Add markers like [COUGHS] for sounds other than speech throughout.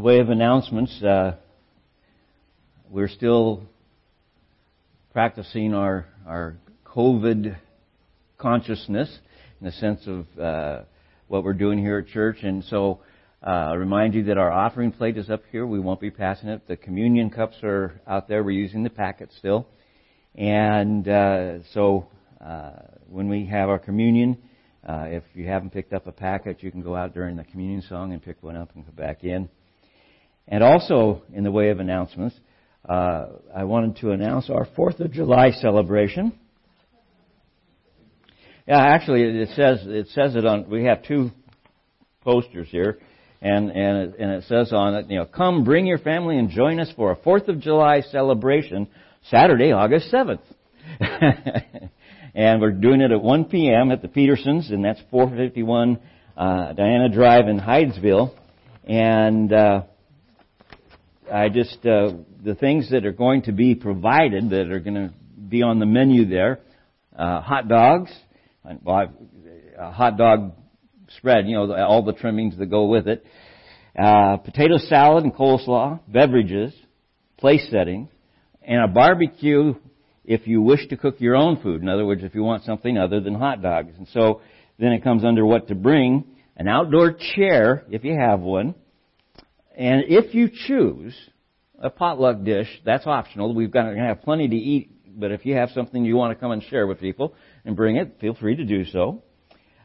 the way of announcements, uh, we're still practicing our our COVID consciousness in the sense of uh, what we're doing here at church, and so. Uh, remind you that our offering plate is up here. We won't be passing it. The communion cups are out there. We're using the packet still. And uh, so uh, when we have our communion, uh, if you haven't picked up a packet, you can go out during the communion song and pick one up and come back in. And also, in the way of announcements, uh, I wanted to announce our Fourth of July celebration. Yeah, actually, it says it says it on. We have two posters here and and it, and it says on it, you know, come bring your family and join us for a Fourth of July celebration Saturday, August seventh. [LAUGHS] and we're doing it at 1 p.m. at the Petersons, and that's 451 uh, Diana Drive in Hydesville. And uh, I just uh, the things that are going to be provided that are going to be on the menu there: uh, hot dogs, a hot dog spread, you know, all the trimmings that go with it. Uh, potato salad and coleslaw, beverages, place setting, and a barbecue if you wish to cook your own food. In other words, if you want something other than hot dogs. And so then it comes under what to bring, an outdoor chair if you have one, and if you choose a potluck dish, that's optional. We've got to have plenty to eat, but if you have something you want to come and share with people and bring it, feel free to do so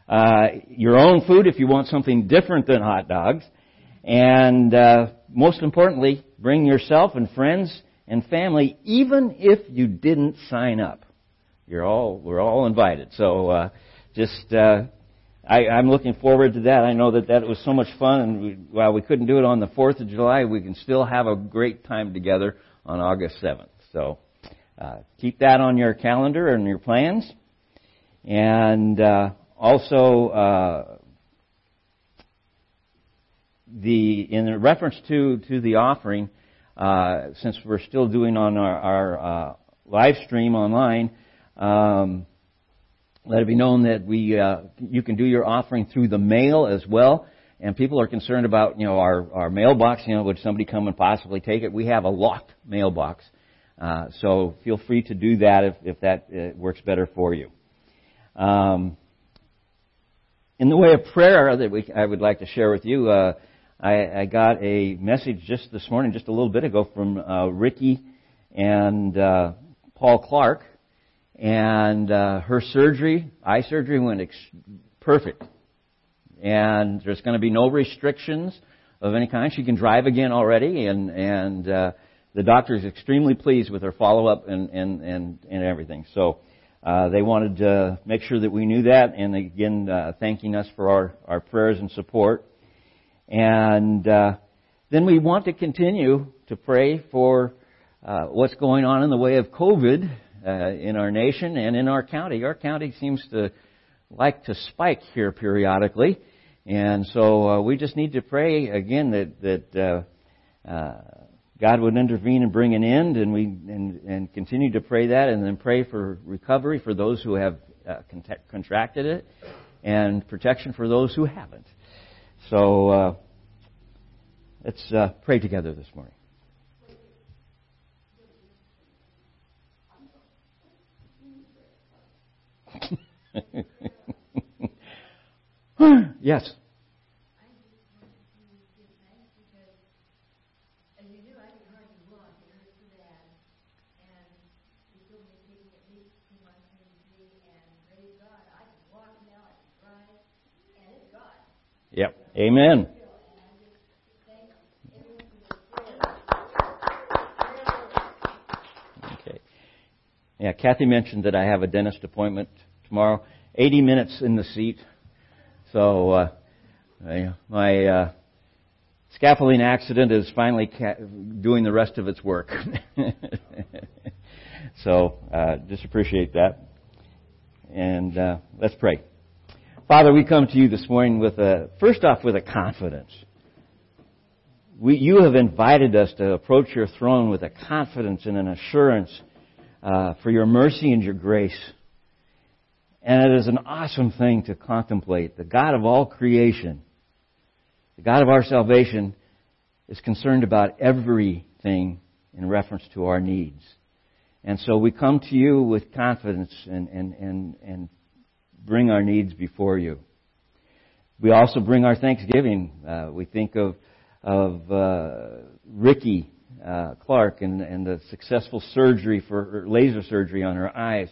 uh, your own food if you want something different than hot dogs, and uh, most importantly, bring yourself and friends and family, even if you didn't sign up. You're all we're all invited. So uh, just uh, I, I'm looking forward to that. I know that that was so much fun, and we, while we couldn't do it on the Fourth of July, we can still have a great time together on August seventh. So uh, keep that on your calendar and your plans. And uh, also, uh, the in reference to to the offering, uh, since we're still doing on our, our uh, live stream online, um, let it be known that we uh, you can do your offering through the mail as well. And people are concerned about you know our our mailbox. You know, would somebody come and possibly take it? We have a locked mailbox, uh, so feel free to do that if if that uh, works better for you. Um, in the way of prayer that we, I would like to share with you, uh, I, I, got a message just this morning, just a little bit ago, from uh, Ricky and uh, Paul Clark, and uh, her surgery, eye surgery, went ex- perfect, and there's going to be no restrictions of any kind. She can drive again already, and and uh, the doctor is extremely pleased with her follow up and and and and everything. So. Uh, they wanted to make sure that we knew that, and again, uh, thanking us for our, our prayers and support. And uh, then we want to continue to pray for uh, what's going on in the way of COVID uh, in our nation and in our county. Our county seems to like to spike here periodically, and so uh, we just need to pray again that that God would intervene and bring an end, and we and, and continue to pray that, and then pray for recovery for those who have uh, contracted it, and protection for those who haven't. So uh, let's uh, pray together this morning. [LAUGHS] yes. Yep. Amen. Okay. Yeah, Kathy mentioned that I have a dentist appointment tomorrow. 80 minutes in the seat. So, uh, my, uh, scaffolding accident is finally ca- doing the rest of its work. [LAUGHS] so, uh, just appreciate that. And, uh, let's pray. Father, we come to you this morning with a, first off, with a confidence. We, you have invited us to approach your throne with a confidence and an assurance uh, for your mercy and your grace. And it is an awesome thing to contemplate. The God of all creation, the God of our salvation, is concerned about everything in reference to our needs. And so we come to you with confidence and, and, and, and bring our needs before you. We also bring our thanksgiving. Uh, we think of, of uh, Ricky uh, Clark and, and the successful surgery for laser surgery on her eyes.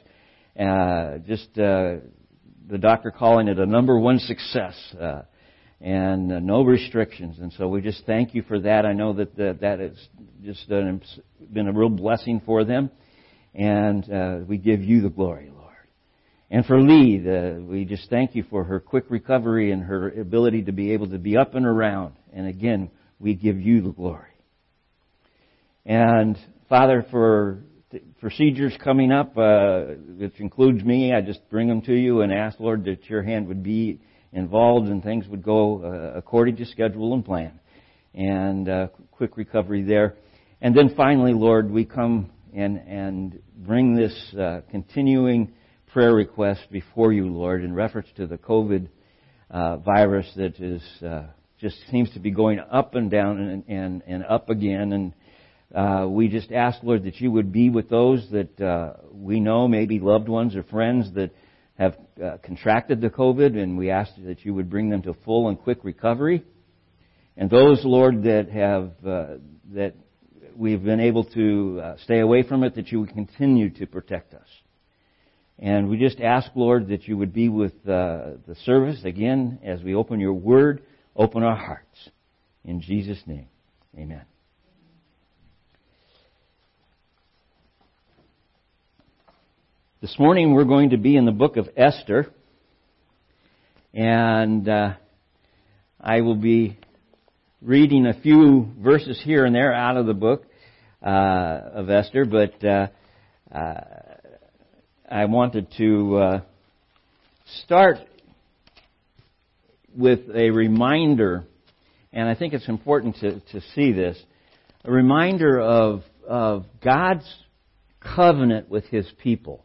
Uh, just uh, the doctor calling it a number one success. Uh, and uh, no restrictions. And so we just thank you for that. I know that the, that has just been a real blessing for them. And uh, we give you the glory, Lord. And for Lee, the, we just thank you for her quick recovery and her ability to be able to be up and around. And again, we give you the glory. And Father, for procedures coming up, uh, which includes me, I just bring them to you and ask, Lord, that your hand would be involved and things would go uh, according to schedule and plan. And uh, quick recovery there. And then finally, Lord, we come and, and bring this uh, continuing prayer request before you, Lord, in reference to the COVID uh, virus that is uh, just seems to be going up and down and, and, and up again. And uh, we just ask, Lord, that you would be with those that uh, we know, maybe loved ones or friends that have uh, contracted the COVID, and we ask that you would bring them to full and quick recovery. And those, Lord, that have uh, that we've been able to uh, stay away from it, that you would continue to protect us. And we just ask, Lord, that you would be with uh, the service again as we open your word, open our hearts. In Jesus' name, amen. This morning we're going to be in the book of Esther, and uh, I will be reading a few verses here and there out of the book uh, of Esther, but uh, uh I wanted to uh, start with a reminder, and I think it's important to, to see this, a reminder of, of God's covenant with His people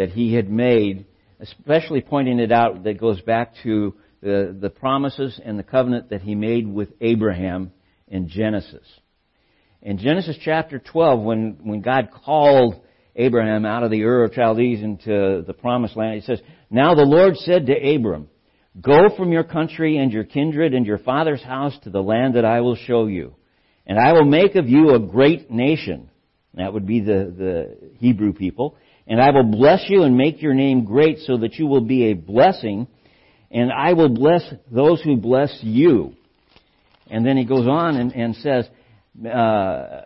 that he had made, especially pointing it out that goes back to the, the promises and the covenant that he made with Abraham in Genesis. In Genesis chapter 12, when, when God called Abraham out of the Ur of Chaldees into the promised land, he says, Now the Lord said to Abram, Go from your country and your kindred and your father's house to the land that I will show you. And I will make of you a great nation. That would be the, the Hebrew people. And I will bless you and make your name great so that you will be a blessing. And I will bless those who bless you. And then he goes on and, and says uh,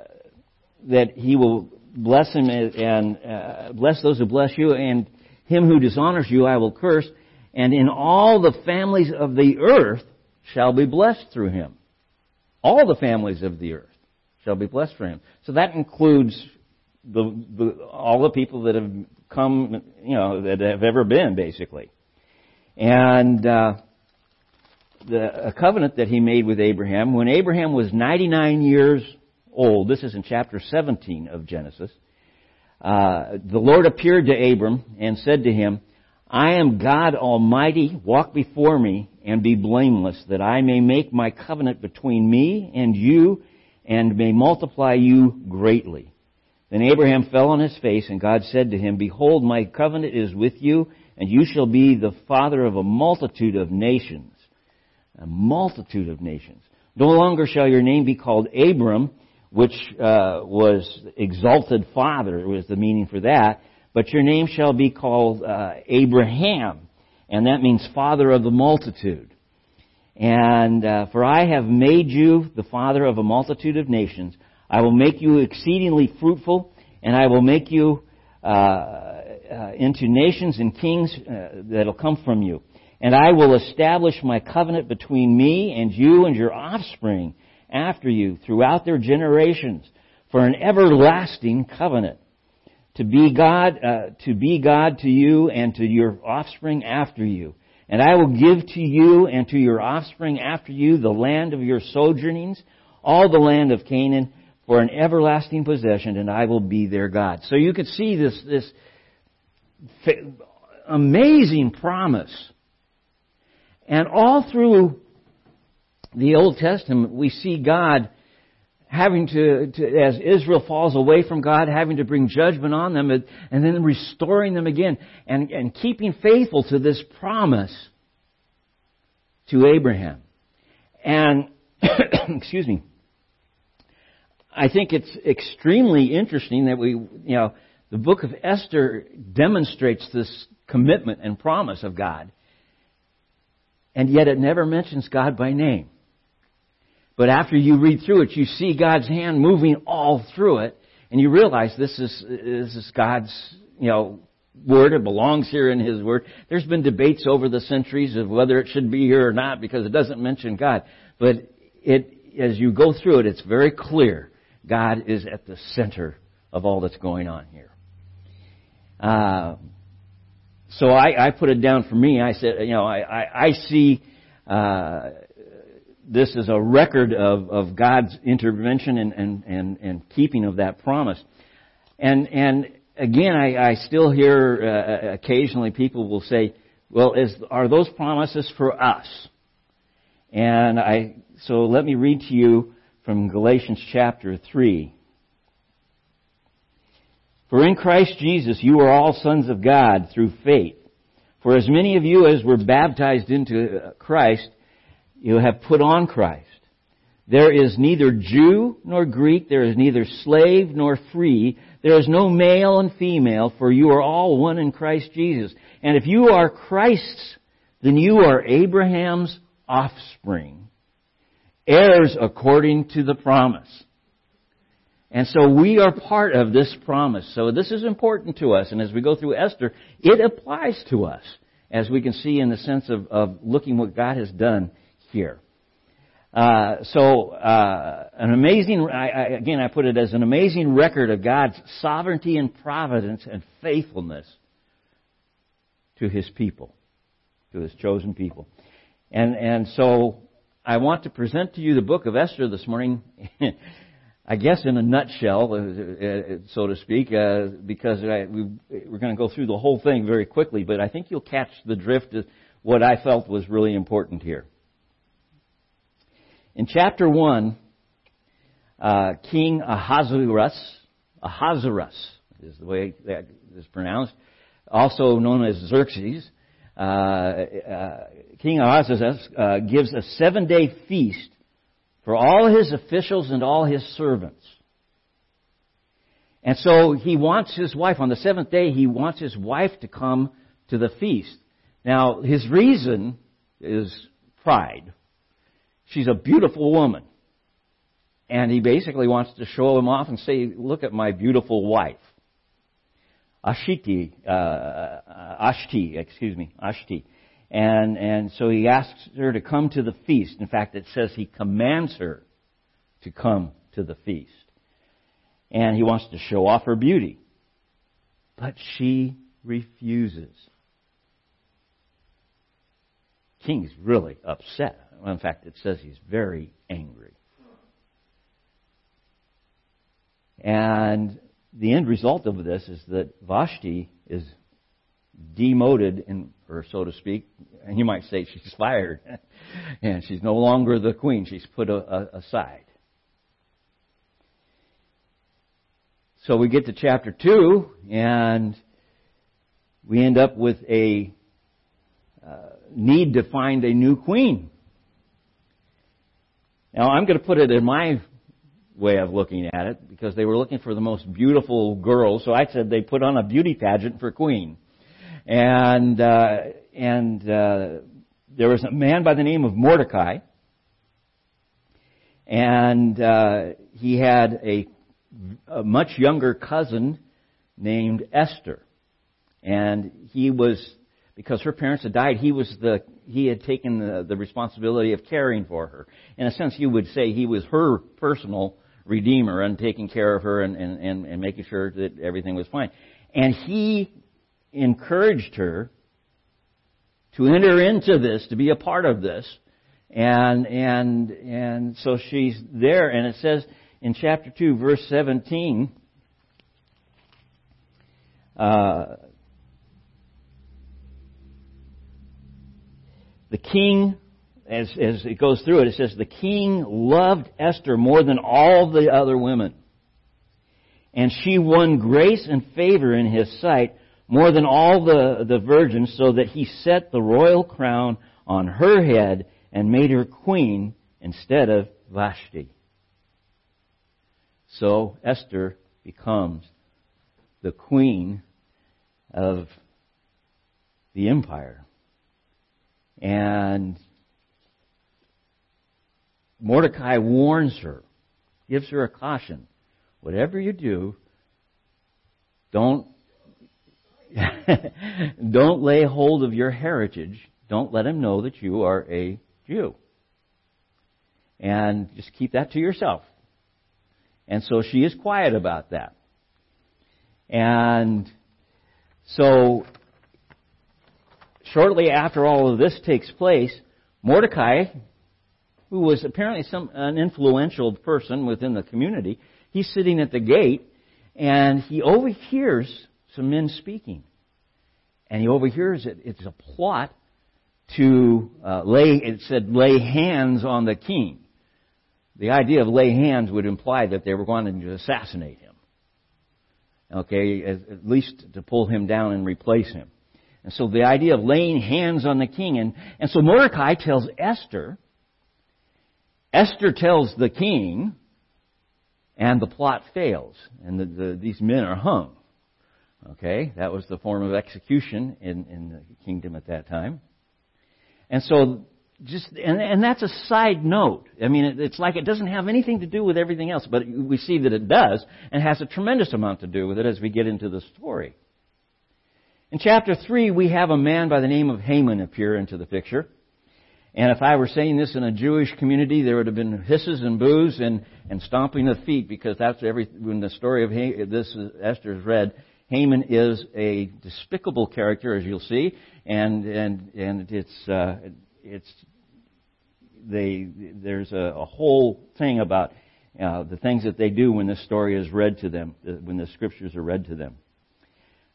that he will bless him and uh, bless those who bless you, and him who dishonors you I will curse. And in all the families of the earth shall be blessed through him. All the families of the earth shall be blessed through him. So that includes the, the, all the people that have come, you know, that have ever been, basically. And uh, the a covenant that he made with Abraham, when Abraham was 99 years old, this is in chapter 17 of Genesis, uh, the Lord appeared to Abram and said to him, I am God Almighty, walk before me and be blameless, that I may make my covenant between me and you and may multiply you greatly. Then Abraham fell on his face, and God said to him, Behold, my covenant is with you, and you shall be the father of a multitude of nations. A multitude of nations. No longer shall your name be called Abram, which uh, was exalted father, was the meaning for that, but your name shall be called uh, Abraham, and that means father of the multitude. And uh, for I have made you the father of a multitude of nations. I will make you exceedingly fruitful, and I will make you uh, uh, into nations and kings uh, that'll come from you. And I will establish my covenant between me and you and your offspring after you throughout their generations for an everlasting covenant to be God, uh, to be God to you and to your offspring after you. And I will give to you and to your offspring after you the land of your sojournings, all the land of Canaan, for an everlasting possession, and I will be their God. So you could see this, this amazing promise. And all through the Old Testament, we see God having to, to, as Israel falls away from God, having to bring judgment on them and, and then restoring them again and, and keeping faithful to this promise to Abraham. And, [COUGHS] excuse me, I think it's extremely interesting that we, you know, the book of Esther demonstrates this commitment and promise of God. And yet it never mentions God by name. But after you read through it, you see God's hand moving all through it, and you realize this is, this is God's, you know, word. It belongs here in His word. There's been debates over the centuries of whether it should be here or not because it doesn't mention God. But it, as you go through it, it's very clear God is at the center of all that's going on here. Uh, so I, I put it down for me. I said, you know, I, I, I see uh, this is a record of, of God's intervention and, and, and, and keeping of that promise. And, and again, I, I still hear uh, occasionally people will say, well, is, are those promises for us? And I, so let me read to you from Galatians chapter 3. For in Christ Jesus you are all sons of God through faith. For as many of you as were baptized into uh, Christ you have put on Christ. There is neither Jew nor Greek, there is neither slave nor free, there is no male and female, for you are all one in Christ Jesus. And if you are Christ's, then you are Abraham's offspring, heirs according to the promise. And so we are part of this promise. So this is important to us. And as we go through Esther, it applies to us, as we can see in the sense of, of looking what God has done here. Uh, so, uh, an amazing, I, I, again, I put it as an amazing record of God's sovereignty and providence and faithfulness to His people, to His chosen people. And, and so, I want to present to you the book of Esther this morning, [LAUGHS] I guess in a nutshell, uh, uh, so to speak, uh, because we're going to go through the whole thing very quickly, but I think you'll catch the drift of what I felt was really important here. In chapter 1, uh, King Ahasuerus, Ahasuerus is the way that is pronounced, also known as Xerxes, King Ahasuerus uh, gives a seven day feast for all his officials and all his servants. And so he wants his wife, on the seventh day, he wants his wife to come to the feast. Now, his reason is pride. She's a beautiful woman. And he basically wants to show him off and say, look at my beautiful wife. Ashiti, uh, Ashti, excuse me, Ashti. And, and so he asks her to come to the feast. In fact, it says he commands her to come to the feast. And he wants to show off her beauty. But she refuses. King's really upset. In fact, it says he's very angry. And the end result of this is that Vashti is demoted, in, or so to speak, and you might say she's fired, [LAUGHS] and she's no longer the queen. She's put a, a, aside. So we get to chapter two, and we end up with a uh, need to find a new queen. Now, I'm going to put it in my way of looking at it because they were looking for the most beautiful girl. So I said they put on a beauty pageant for queen, and uh, and uh, there was a man by the name of Mordecai, and uh, he had a, a much younger cousin named Esther, and he was because her parents had died. He was the he had taken the, the responsibility of caring for her. In a sense, you would say he was her personal redeemer and taking care of her and, and, and, and making sure that everything was fine. And he encouraged her to enter into this, to be a part of this. And, and, and so she's there, and it says in chapter 2, verse 17, uh, the king as, as it goes through it, it says, the king loved Esther more than all the other women. And she won grace and favor in his sight more than all the, the virgins, so that he set the royal crown on her head and made her queen instead of Vashti. So Esther becomes the queen of the empire. And Mordecai warns her, gives her a caution. Whatever you do, don't [LAUGHS] don't lay hold of your heritage. Don't let him know that you are a Jew. And just keep that to yourself. And so she is quiet about that. And so shortly after all of this takes place, Mordecai, who was apparently some an influential person within the community, he's sitting at the gate and he overhears some men speaking. And he overhears it. It's a plot to uh, lay, it said, lay hands on the king. The idea of lay hands would imply that they were going to assassinate him. Okay, at least to pull him down and replace him. And so the idea of laying hands on the king, and, and so Mordecai tells Esther, Esther tells the king, and the plot fails, and the, the, these men are hung. Okay, that was the form of execution in, in the kingdom at that time. And so, just and, and that's a side note. I mean, it, it's like it doesn't have anything to do with everything else, but we see that it does, and has a tremendous amount to do with it as we get into the story. In chapter 3, we have a man by the name of Haman appear into the picture. And if I were saying this in a Jewish community, there would have been hisses and boos and, and stomping of feet because that's every, when the story of this Esther is read, Haman is a despicable character, as you'll see, and and and it's uh, it's they there's a, a whole thing about uh, the things that they do when this story is read to them, uh, when the scriptures are read to them.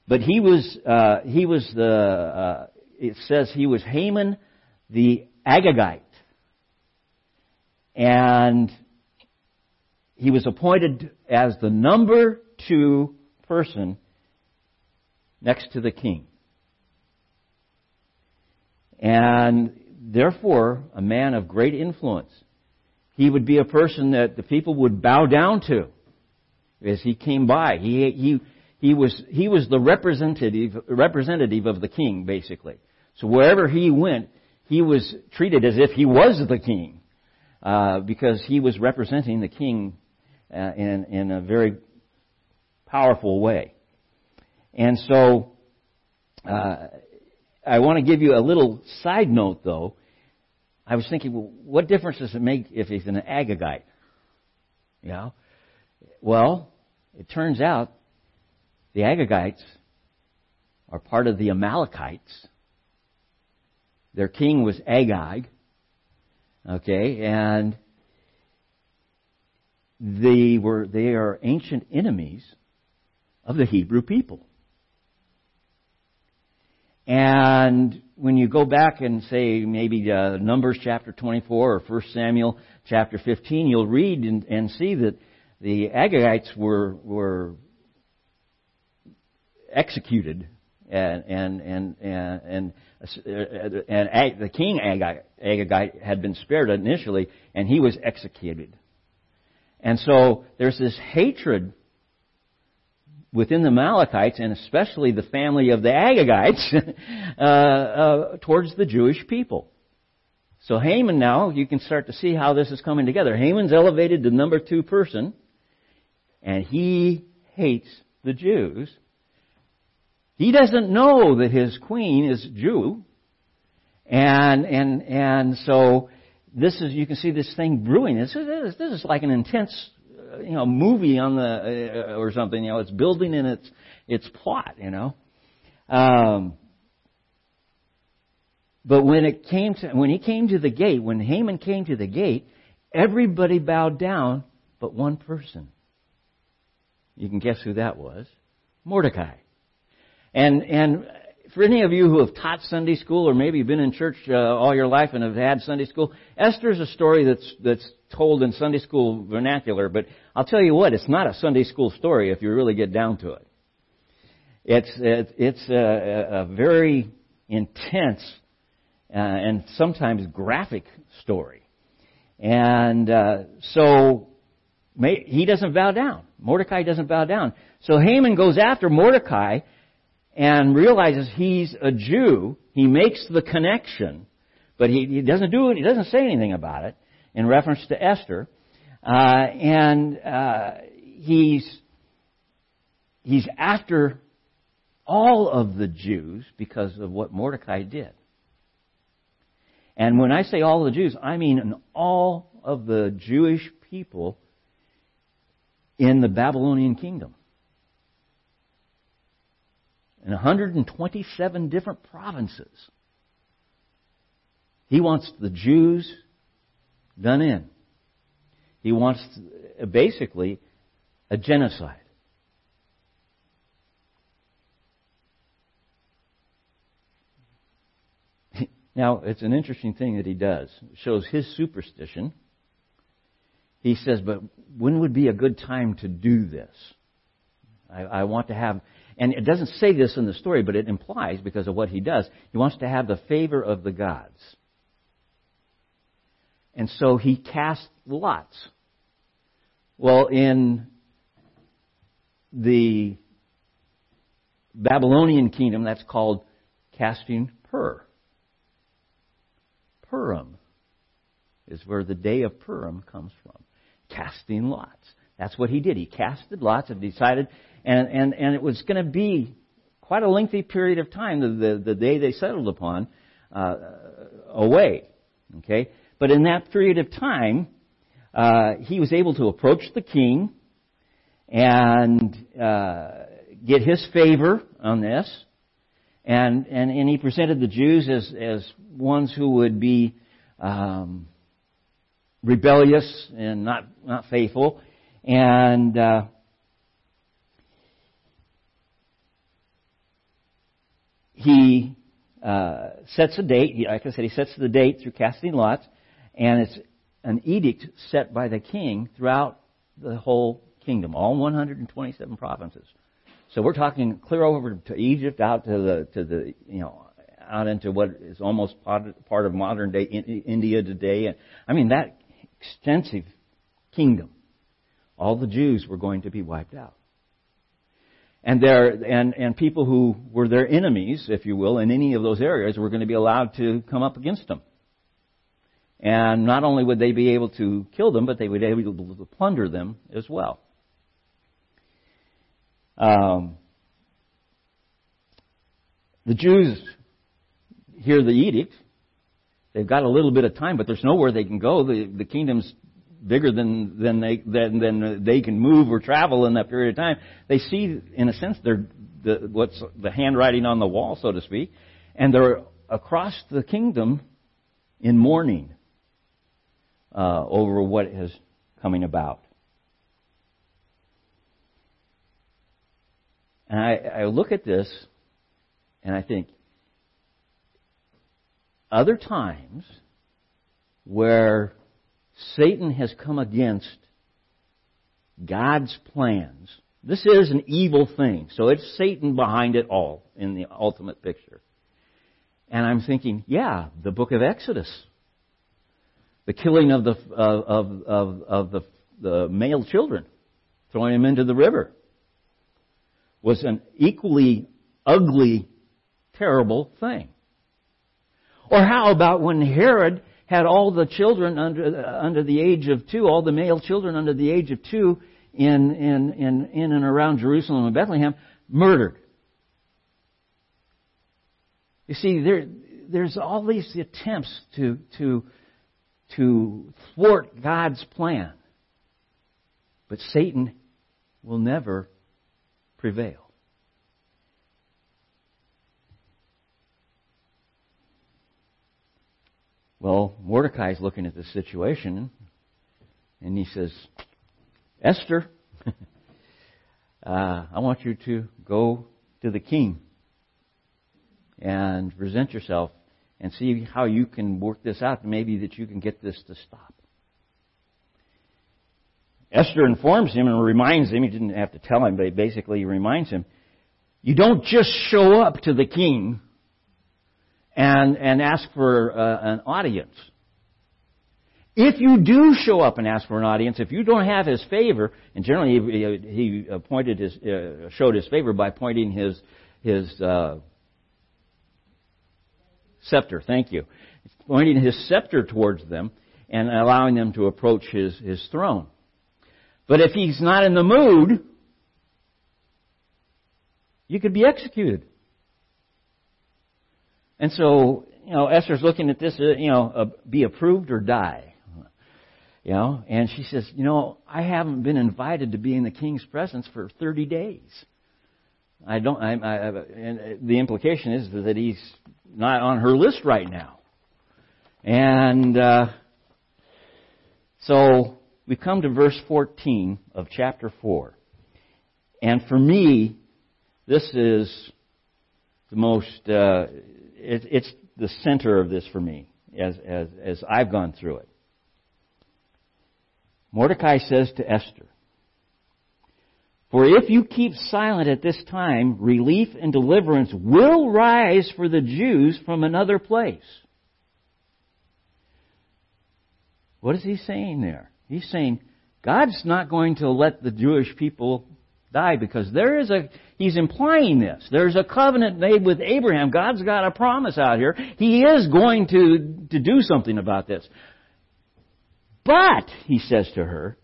But he was uh, he was the uh, it says he was Haman the Agagite, and he was appointed as the number two person next to the king. And therefore, a man of great influence. He would be a person that the people would bow down to as he came by. He, he, he, was, he was the representative, representative of the king, basically. So wherever he went, he was treated as if he was the king, uh, because he was representing the king uh, in, in a very powerful way. And so, uh, I want to give you a little side note, though. I was thinking, well, what difference does it make if he's an Agagite? You know? Well, it turns out the Agagites are part of the Amalekites. Their king was Agag. Okay, and they were they are ancient enemies of the Hebrew people. And when you go back and say maybe uh, Numbers chapter 24 or 1 Samuel chapter 15, you'll read and, and see that the Agagites were were executed and and and and and, and, the king Agagite had been spared initially, and he was executed. And so there's this hatred within the Amalekites, and especially the family of the Agagites, [LAUGHS] uh, uh, towards the Jewish people. So Haman now, you can start to see how this is coming together. Haman's elevated to number two person, and he hates the Jews. He doesn't know that his queen is Jew, and and and so this is you can see this thing brewing. This is this is like an intense you know movie on the uh, or something. You know, it's building in its its plot. You know. Um, but when it came to when he came to the gate, when Haman came to the gate, everybody bowed down but one person. You can guess who that was. Mordecai. And and for any of you who have taught Sunday school or maybe been in church uh, all your life and have had Sunday school, Esther is a story that's that's told in Sunday school vernacular. But I'll tell you what, it's not a Sunday school story if you really get down to it. It's it's a, a very intense uh, and sometimes graphic story, and uh, so may, he doesn't bow down. Mordecai doesn't bow down. So Haman goes after Mordecai and realizes he's a Jew. He makes the connection, but he, he doesn't do it. He doesn't say anything about it in reference to Esther, uh, and uh, he's he's after all of the Jews because of what Mordecai did. And when I say all the Jews, I mean all of the Jewish people in the Babylonian kingdom. In 127 different provinces. He wants the Jews done in. He wants basically a genocide. Now, it's an interesting thing that he does. It shows his superstition. He says, but when would be a good time to do this? I, I want to have, and it doesn't say this in the story, but it implies because of what he does. He wants to have the favor of the gods. And so he casts lots. Well, in the Babylonian kingdom, that's called casting pur. Purim is where the day of Purim comes from. Casting lots. That's what he did. He casted lots and decided, and, and, and it was going to be quite a lengthy period of time, the, the, the day they settled upon, uh, away. Okay? But in that period of time, uh, he was able to approach the king and uh, get his favor on this. And, and, and he presented the Jews as, as ones who would be um, rebellious and not, not faithful. And uh, he uh, sets a date. Like I said, he sets the date through casting lots, and it's an edict set by the king throughout the whole kingdom, all 127 provinces. So we're talking clear over to Egypt, out to the to the you know out into what is almost part of modern day India today. And I mean that extensive kingdom. All the Jews were going to be wiped out. And there and and people who were their enemies, if you will, in any of those areas were going to be allowed to come up against them. And not only would they be able to kill them, but they would be able to plunder them as well. Um, the Jews hear the edict. They've got a little bit of time, but there's nowhere they can go. The, the kingdom's bigger than than they than, than they can move or travel in that period of time. They see, in a sense, they're the, what's the handwriting on the wall, so to speak, and they're across the kingdom in mourning uh, over what is coming about. And I, I look at this and I think, other times where Satan has come against God's plans, this is an evil thing. So it's Satan behind it all in the ultimate picture. And I'm thinking, yeah, the book of Exodus. The killing of the, of, of, of the, the male children, throwing them into the river was an equally ugly, terrible thing. Or how about when Herod had all the children under, uh, under the age of two, all the male children under the age of two in, in, in, in and around Jerusalem and Bethlehem murdered? You see, there, there's all these attempts to, to, to thwart God's plan. But Satan will never prevail. Well, Mordecai is looking at the situation and he says, Esther, [LAUGHS] uh, I want you to go to the king and present yourself and see how you can work this out. Maybe that you can get this to stop. Esther informs him and reminds him, he didn't have to tell him, but he basically reminds him, you don't just show up to the king and, and ask for uh, an audience. If you do show up and ask for an audience, if you don't have his favor, and generally he, he appointed his, uh, showed his favor by pointing his, his uh, scepter, thank you, pointing his scepter towards them and allowing them to approach his, his throne. But if he's not in the mood, you could be executed. And so, you know, Esther's looking at this, uh, you know, uh, be approved or die. You know, and she says, you know, I haven't been invited to be in the king's presence for 30 days. I don't, I, I, and the implication is that he's not on her list right now. And, uh, so we come to verse 14 of chapter 4. And for me, this is the most, uh, it, it's the center of this for me as, as, as I've gone through it. Mordecai says to Esther, For if you keep silent at this time, relief and deliverance will rise for the Jews from another place. What is he saying there? He's saying God's not going to let the Jewish people die because there is a, he's implying this. There's a covenant made with Abraham. God's got a promise out here. He is going to, to do something about this. But, he says to her,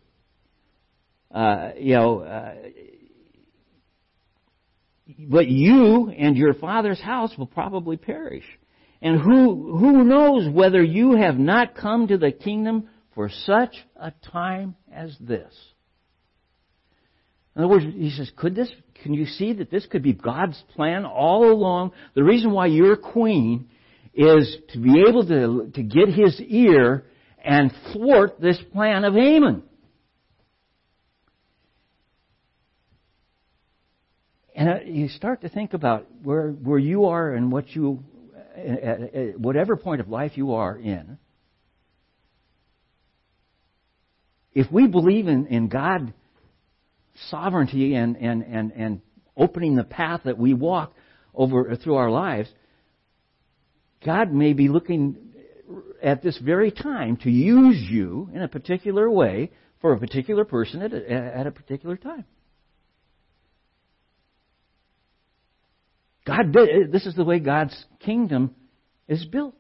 uh, you know, uh, but you and your father's house will probably perish. And who, who knows whether you have not come to the kingdom for such a time as this. In other words, he says, could this, can you see that this could be God's plan all along? The reason why you're queen is to be able to, to get his ear and thwart this plan of Haman. And uh, you start to think about where, where you are and what you, at whatever point of life you are in, if we believe in, in God sovereignty and, and, and, and opening the path that we walk over uh, through our lives, God may be looking at this very time to use you in a particular way for a particular person at a, at a particular time. God did, uh, this is the way God's kingdom is built.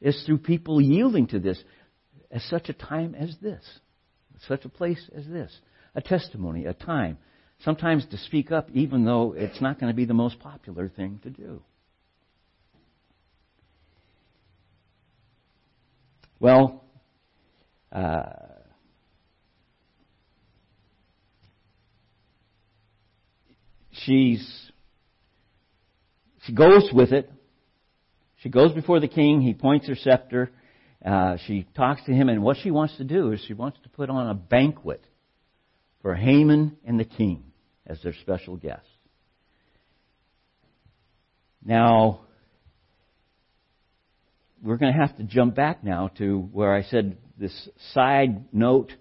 Is through people yielding to this at such a time as this, at such a place as this. A testimony, a time. Sometimes to speak up even though it's not going to be the most popular thing to do. Well, uh, she's she goes with it. She goes before the king. He points her scepter. Uh, she talks to him, and what she wants to do is she wants to put on a banquet for Haman and the king as their special guests. Now, we're going to have to jump back now to where I said this side note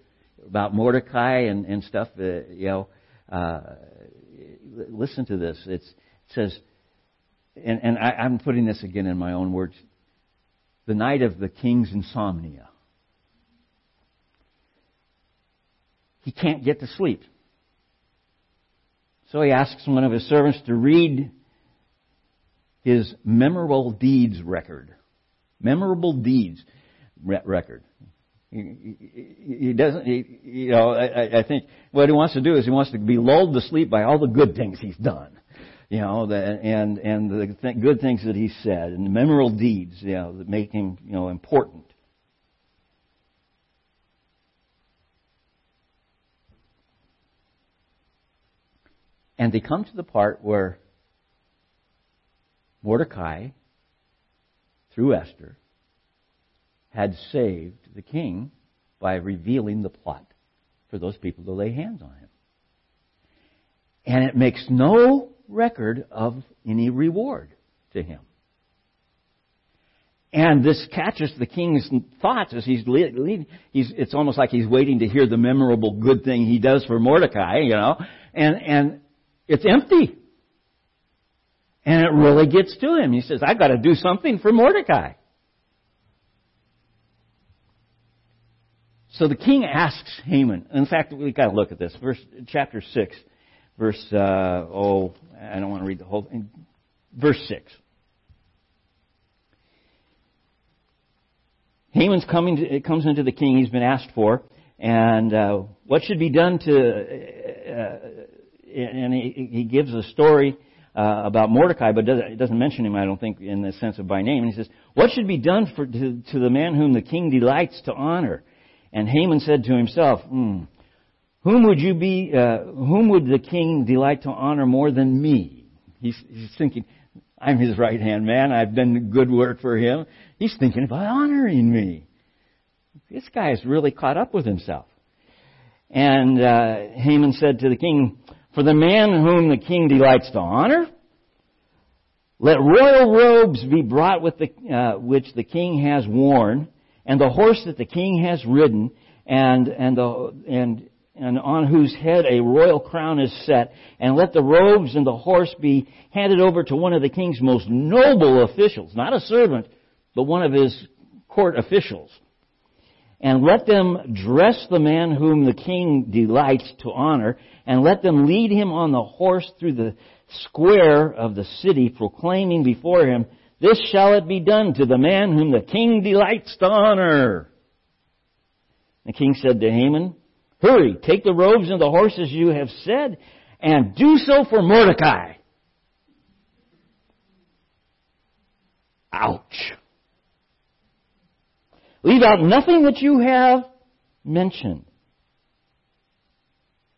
about Mordecai and, and stuff. Uh, you know, uh, listen to this. It's, it says, and, and I, I'm putting this again in my own words the night of the king's insomnia. He can't get to sleep. So he asks one of his servants to read his memorable deeds record. Memorable deeds record. He, doesn't, he, you know, I, I think what he wants to do is he wants to be lulled to sleep by all the good things he's done you know, the, and and the th- good things that he said, and the memorable deeds, you know, that make him, you know, important. And they come to the part where Mordecai, through Esther, had saved the king by revealing the plot for those people to lay hands on him. And it makes no record of any reward. to him. And this catches the king's thoughts as he's leading. He's, it's almost like he's waiting to hear the memorable good thing he does for Mordecai, you know, and, and it's empty. And it really gets to him. He says, I've got to do something for Mordecai. So the king asks Haman. In fact, we've got to look at this. Verse, chapter 6, verse, uh, oh, I don't want to read the whole thing. Verse 6. Haman's coming. To, comes into the king. He's been asked for, and uh, what should be done to? And he, he gives a story uh, about Mordecai, but doesn't, doesn't mention him. I don't think in the sense of by name. And he says, "What should be done for to, to the man whom the king delights to honor?" And Haman said to himself, hmm, "Whom would you be? Uh, whom would the king delight to honor more than me?" He's, he's thinking, I'm his right hand man. I've done good work for him. He's thinking about honoring me. This guy is really caught up with himself. And uh, Haman said to the king, For the man whom the king delights to honor, let royal robes be brought with the, uh, which the king has worn, and the horse that the king has ridden, and and the and and on whose head a royal crown is set, and let the robes and the horse be handed over to one of the king's most noble officials, not a servant, but one of his court officials. And let them dress the man whom the king delights to honor, and let them lead him on the horse through the square of the city, proclaiming before him, This shall it be done to the man whom the king delights to honor. The king said to Haman, Hurry, take the robes and the horses you have said, and do so for Mordecai. Ouch. Leave out nothing that you have mentioned.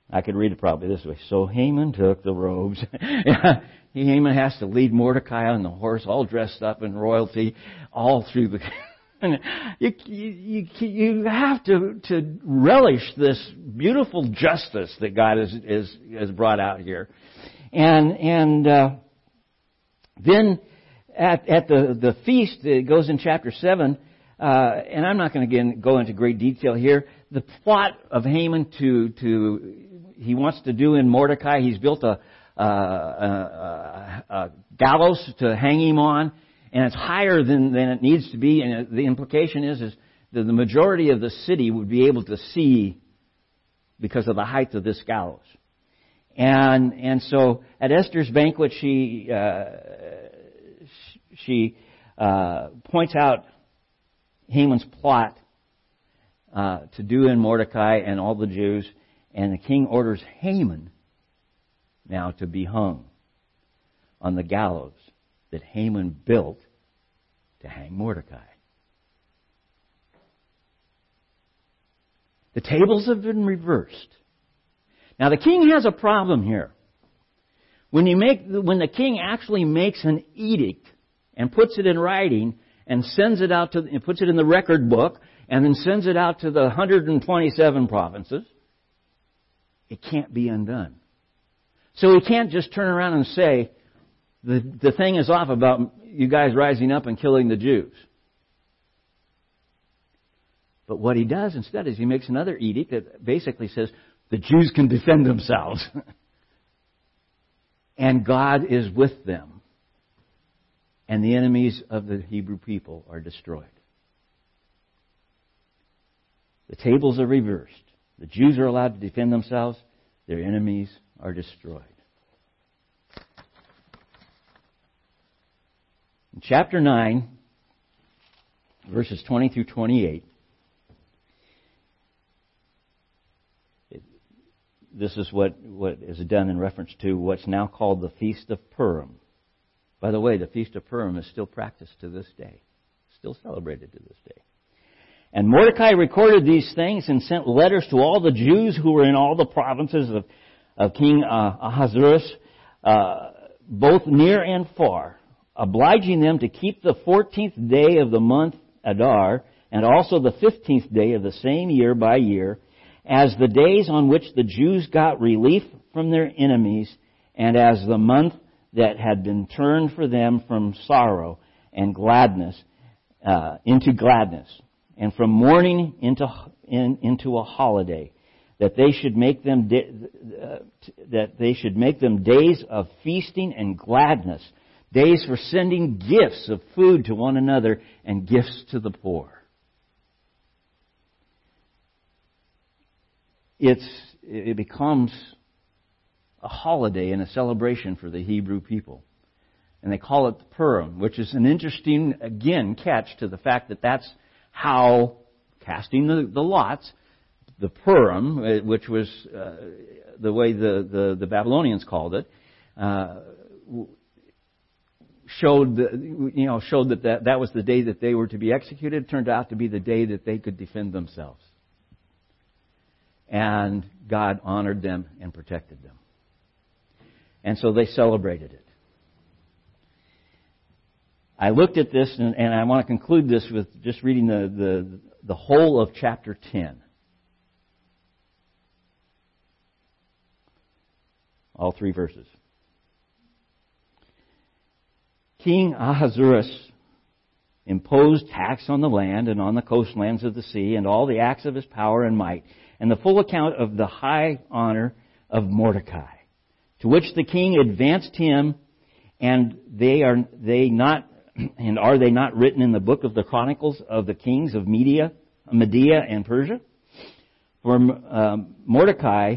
I could read it probably this way. So Haman took the robes. [LAUGHS] Haman has to lead Mordecai on the horse, all dressed up in royalty, all through the [LAUGHS] you, you, you have to, to relish this beautiful justice that God has, has, has brought out here. And, and, uh, then at, at the, the feast, it goes in chapter 7, uh, and I'm not going to go into great detail here. The plot of Haman to, to, he wants to do in Mordecai, he's built a, a, a, a gallows to hang him on and it's higher than, than it needs to be. And the implication is, is that the majority of the city would be able to see because of the height of this gallows. And, and so at Esther's banquet, she, uh, she uh, points out Haman's plot uh, to do in Mordecai and all the Jews, and the king orders Haman now to be hung on the gallows that Haman built to hang Mordecai. The tables have been reversed. Now the king has a problem here. When you make, when the king actually makes an edict and puts it in writing and sends it out to, and puts it in the record book and then sends it out to the 127 provinces, it can't be undone. So he can't just turn around and say, the, the thing is off about you guys rising up and killing the Jews. But what he does instead is he makes another edict that basically says the Jews can defend themselves. [LAUGHS] and God is with them. And the enemies of the Hebrew people are destroyed. The tables are reversed. The Jews are allowed to defend themselves. Their enemies are destroyed. In chapter 9, verses 20 through 28, this is what, what is done in reference to what's now called the Feast of Purim. By the way, the Feast of Purim is still practiced to this day, still celebrated to this day. And Mordecai recorded these things and sent letters to all the Jews who were in all the provinces of, of King uh, Ahasuerus, uh, both near and far, obliging them to keep the 14th day of the month Adar, and also the 15th day of the same year by year, as the days on which the Jews got relief from their enemies, and as the month that had been turned for them from sorrow and gladness uh, into gladness, and from mourning into in, into a holiday, that they should make them uh, that they should make them days of feasting and gladness, days for sending gifts of food to one another and gifts to the poor. It's it becomes a holiday and a celebration for the Hebrew people. And they call it the Purim, which is an interesting, again, catch to the fact that that's how, casting the, the lots, the Purim, uh, which was uh, the way the, the, the, Babylonians called it, uh, showed the, you know showed that, that that was the day that they were to be executed. Turned out to be the day that they could defend themselves, and God honored them and protected them. And so they celebrated it. I looked at this, and, and I want to conclude this with just reading the, the, the whole of chapter 10. All three verses. King Ahasuerus imposed tax on the land and on the coastlands of the sea, and all the acts of his power and might, and the full account of the high honor of Mordecai to which the king advanced him, and they are they not [CLEARS THROAT] and are they not written in the book of the chronicles of the kings of Media, Media and Persia? For um, Mordecai,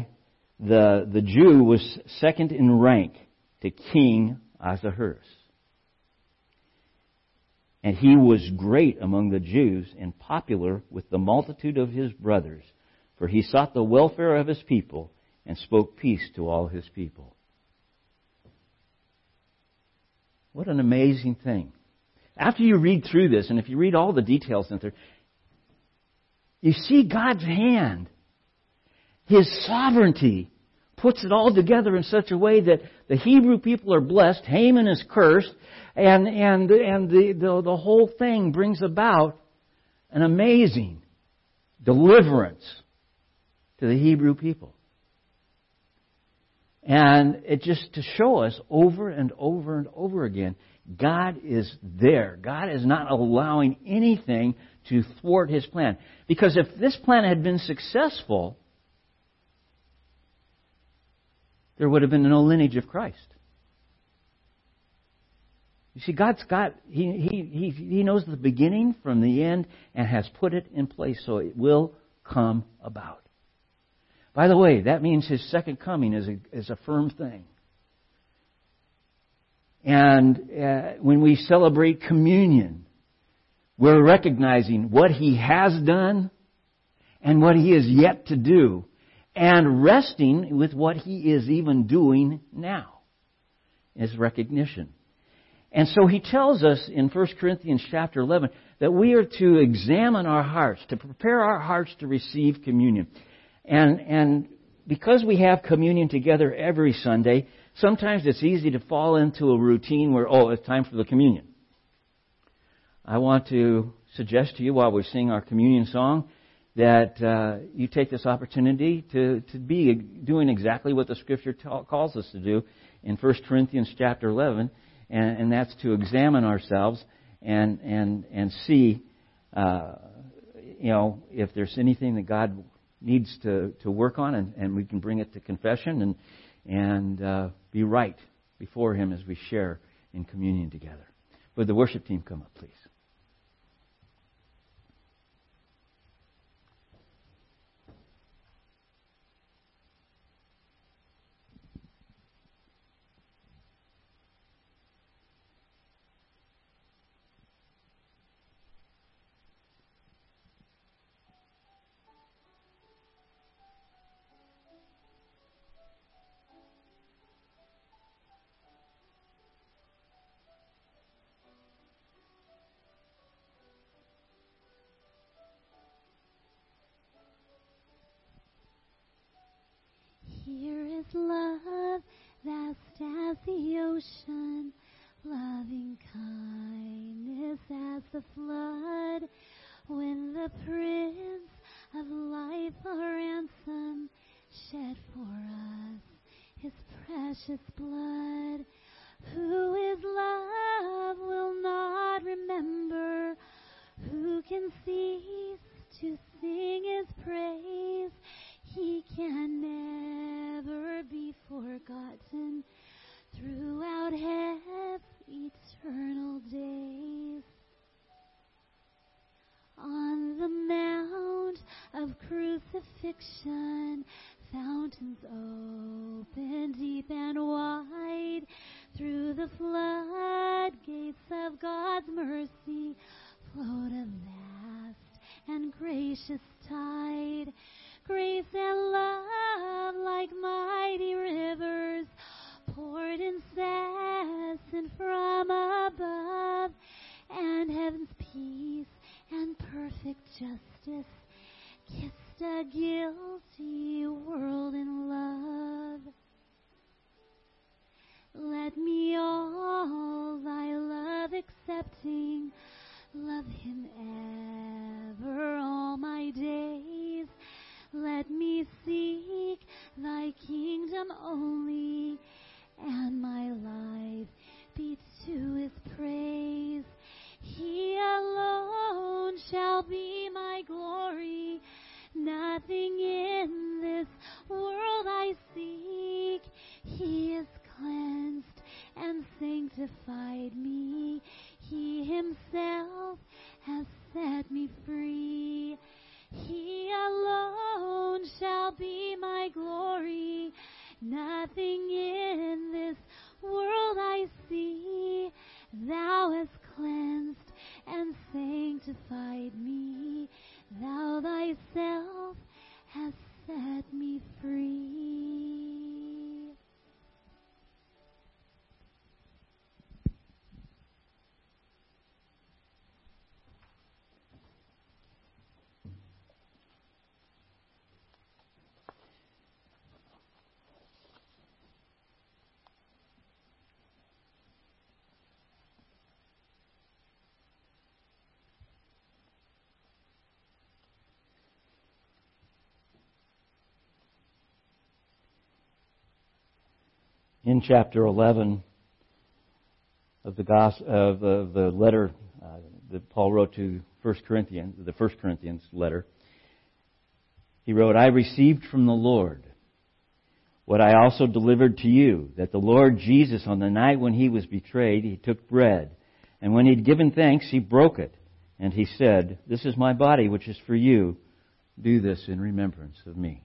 the the Jew, was second in rank to King Ahasuerus. And he was great among the Jews and popular with the multitude of his brothers, for he sought the welfare of his people and spoke peace to all his people. What an amazing thing. After you read through this, and if you read all the details in there, you see God's hand. His sovereignty puts it all together in such a way that the Hebrew people are blessed, Haman is cursed, and, and, and the, the, the whole thing brings about an amazing deliverance to the Hebrew people. And it just to show us over and over and over again, God is there. God is not allowing anything to thwart His plan. Because if this plan had been successful, there would have been no lineage of Christ. You see, God's got, he, he, he, he knows the beginning from the end and has put it in place so it will come about. By the way, that means his second coming is a, is a firm thing. And uh, when we celebrate communion, we're recognizing what he has done and what he is yet to do, and resting with what he is even doing now is recognition. And so he tells us in 1 Corinthians chapter 11 that we are to examine our hearts, to prepare our hearts to receive communion. And, and because we have communion together every Sunday, sometimes it's easy to fall into a routine where, oh, it's time for the communion. I want to suggest to you while we sing our communion song that uh, you take this opportunity to, to be doing exactly what the Scripture ta- calls us to do in 1 Corinthians chapter 11, and, and that's to examine ourselves and, and, and see, uh, you know, if there's anything that God needs to, to work on, and, and we can bring it to confession and, and uh, be right before Him as we share in communion together. Would the worship team come up, please? Crucifixion, fountains open deep and wide. Through the floodgates of God's mercy himself has set me free. He alone shall be my glory. Nothing in this world I see. Thou hast cleansed and sanctified me. Thou thyself hast set me free. In chapter 11 of the gospel, of the, letter uh, that Paul wrote to First Corinthians, the First Corinthians letter, he wrote, "I received from the Lord what I also delivered to you, that the Lord Jesus, on the night when he was betrayed, he took bread, and when he'd given thanks, he broke it, and he said, "This is my body, which is for you. Do this in remembrance of me."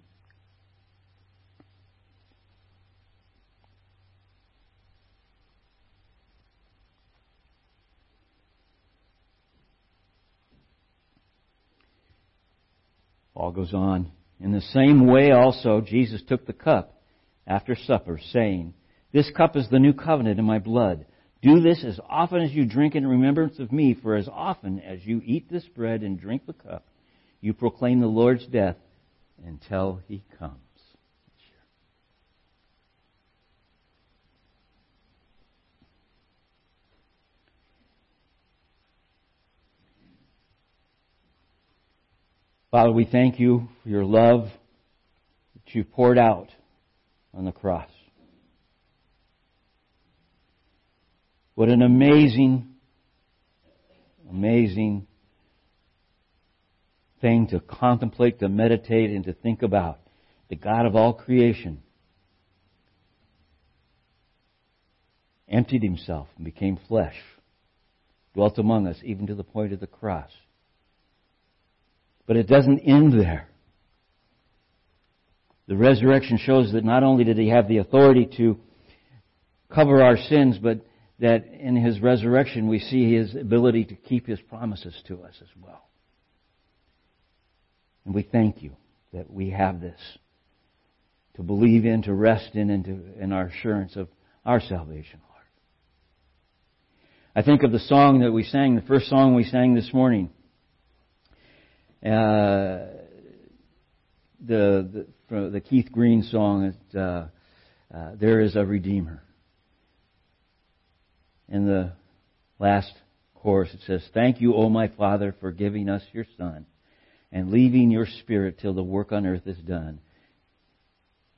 Paul goes on. In the same way also, Jesus took the cup after supper, saying, This cup is the new covenant in my blood. Do this as often as you drink in remembrance of me, for as often as you eat this bread and drink the cup, you proclaim the Lord's death until he comes. Father, we thank you for your love that you poured out on the cross. What an amazing, amazing thing to contemplate, to meditate, and to think about. The God of all creation emptied himself and became flesh, dwelt among us even to the point of the cross. But it doesn't end there. The resurrection shows that not only did he have the authority to cover our sins, but that in his resurrection we see his ability to keep his promises to us as well. And we thank you that we have this to believe in, to rest in, and to, in our assurance of our salvation, Lord. I think of the song that we sang, the first song we sang this morning. Uh, the, the, the Keith Green song, uh, uh, There is a Redeemer. In the last chorus it says, Thank you, O my Father, for giving us your Son and leaving your Spirit till the work on earth is done.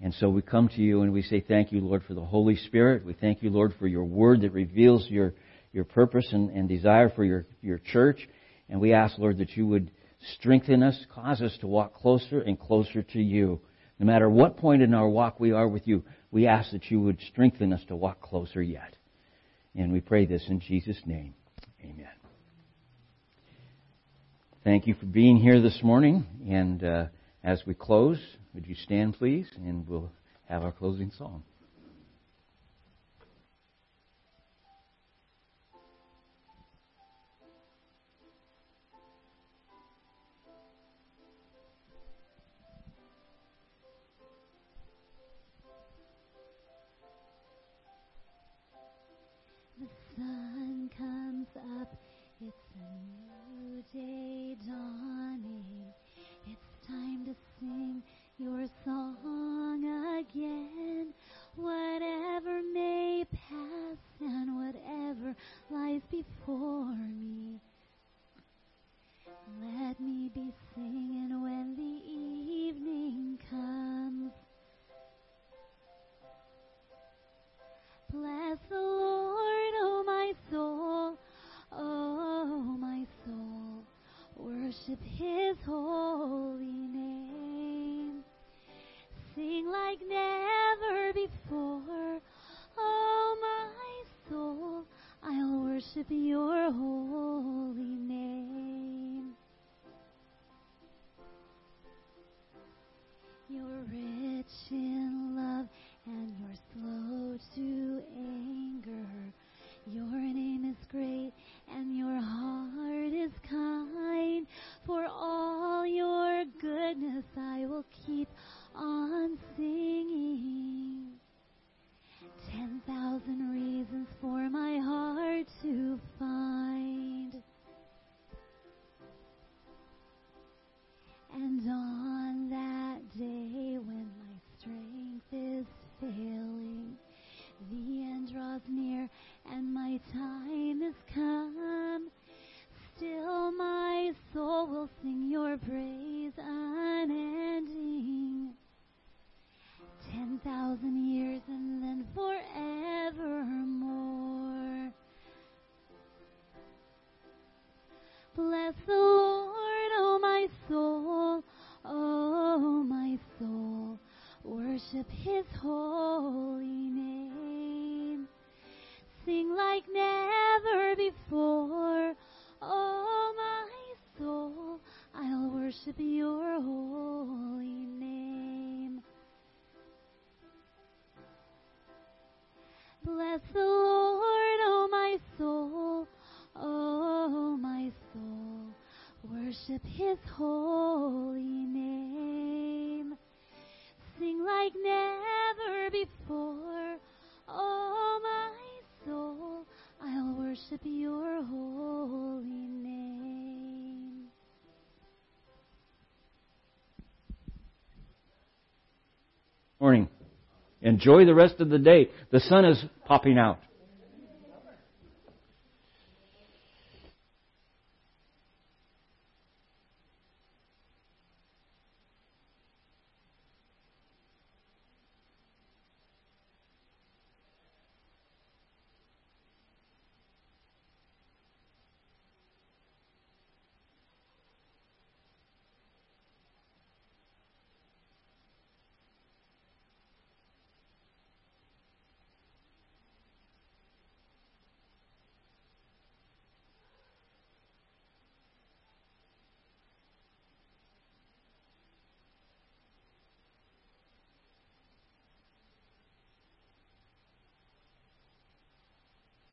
And so we come to you and we say thank you, Lord, for the Holy Spirit. We thank you, Lord, for your word that reveals your, your purpose and, and desire for your, your church. And we ask, Lord, that you would strengthen us, cause us to walk closer and closer to you. No matter what point in our walk we are with you, we ask that you would strengthen us to walk closer yet. And we pray this in Jesus' name. Amen. Thank you for being here this morning. And uh, as we close, would you stand, please? And we'll have our closing song. Day dawning. It's time to sing your song again. Whatever may pass and whatever lies before me. Let me be singing when the evening comes. Bless the Lord, Worship his holy name. Sing like never before, oh my soul. I'll worship your holy like never before, oh my soul. I'll worship your holy name. Bless the Lord, oh my soul, oh my soul. Worship his holy name. Sing like never worship your holy name. Morning. Enjoy the rest of the day. The sun is popping out.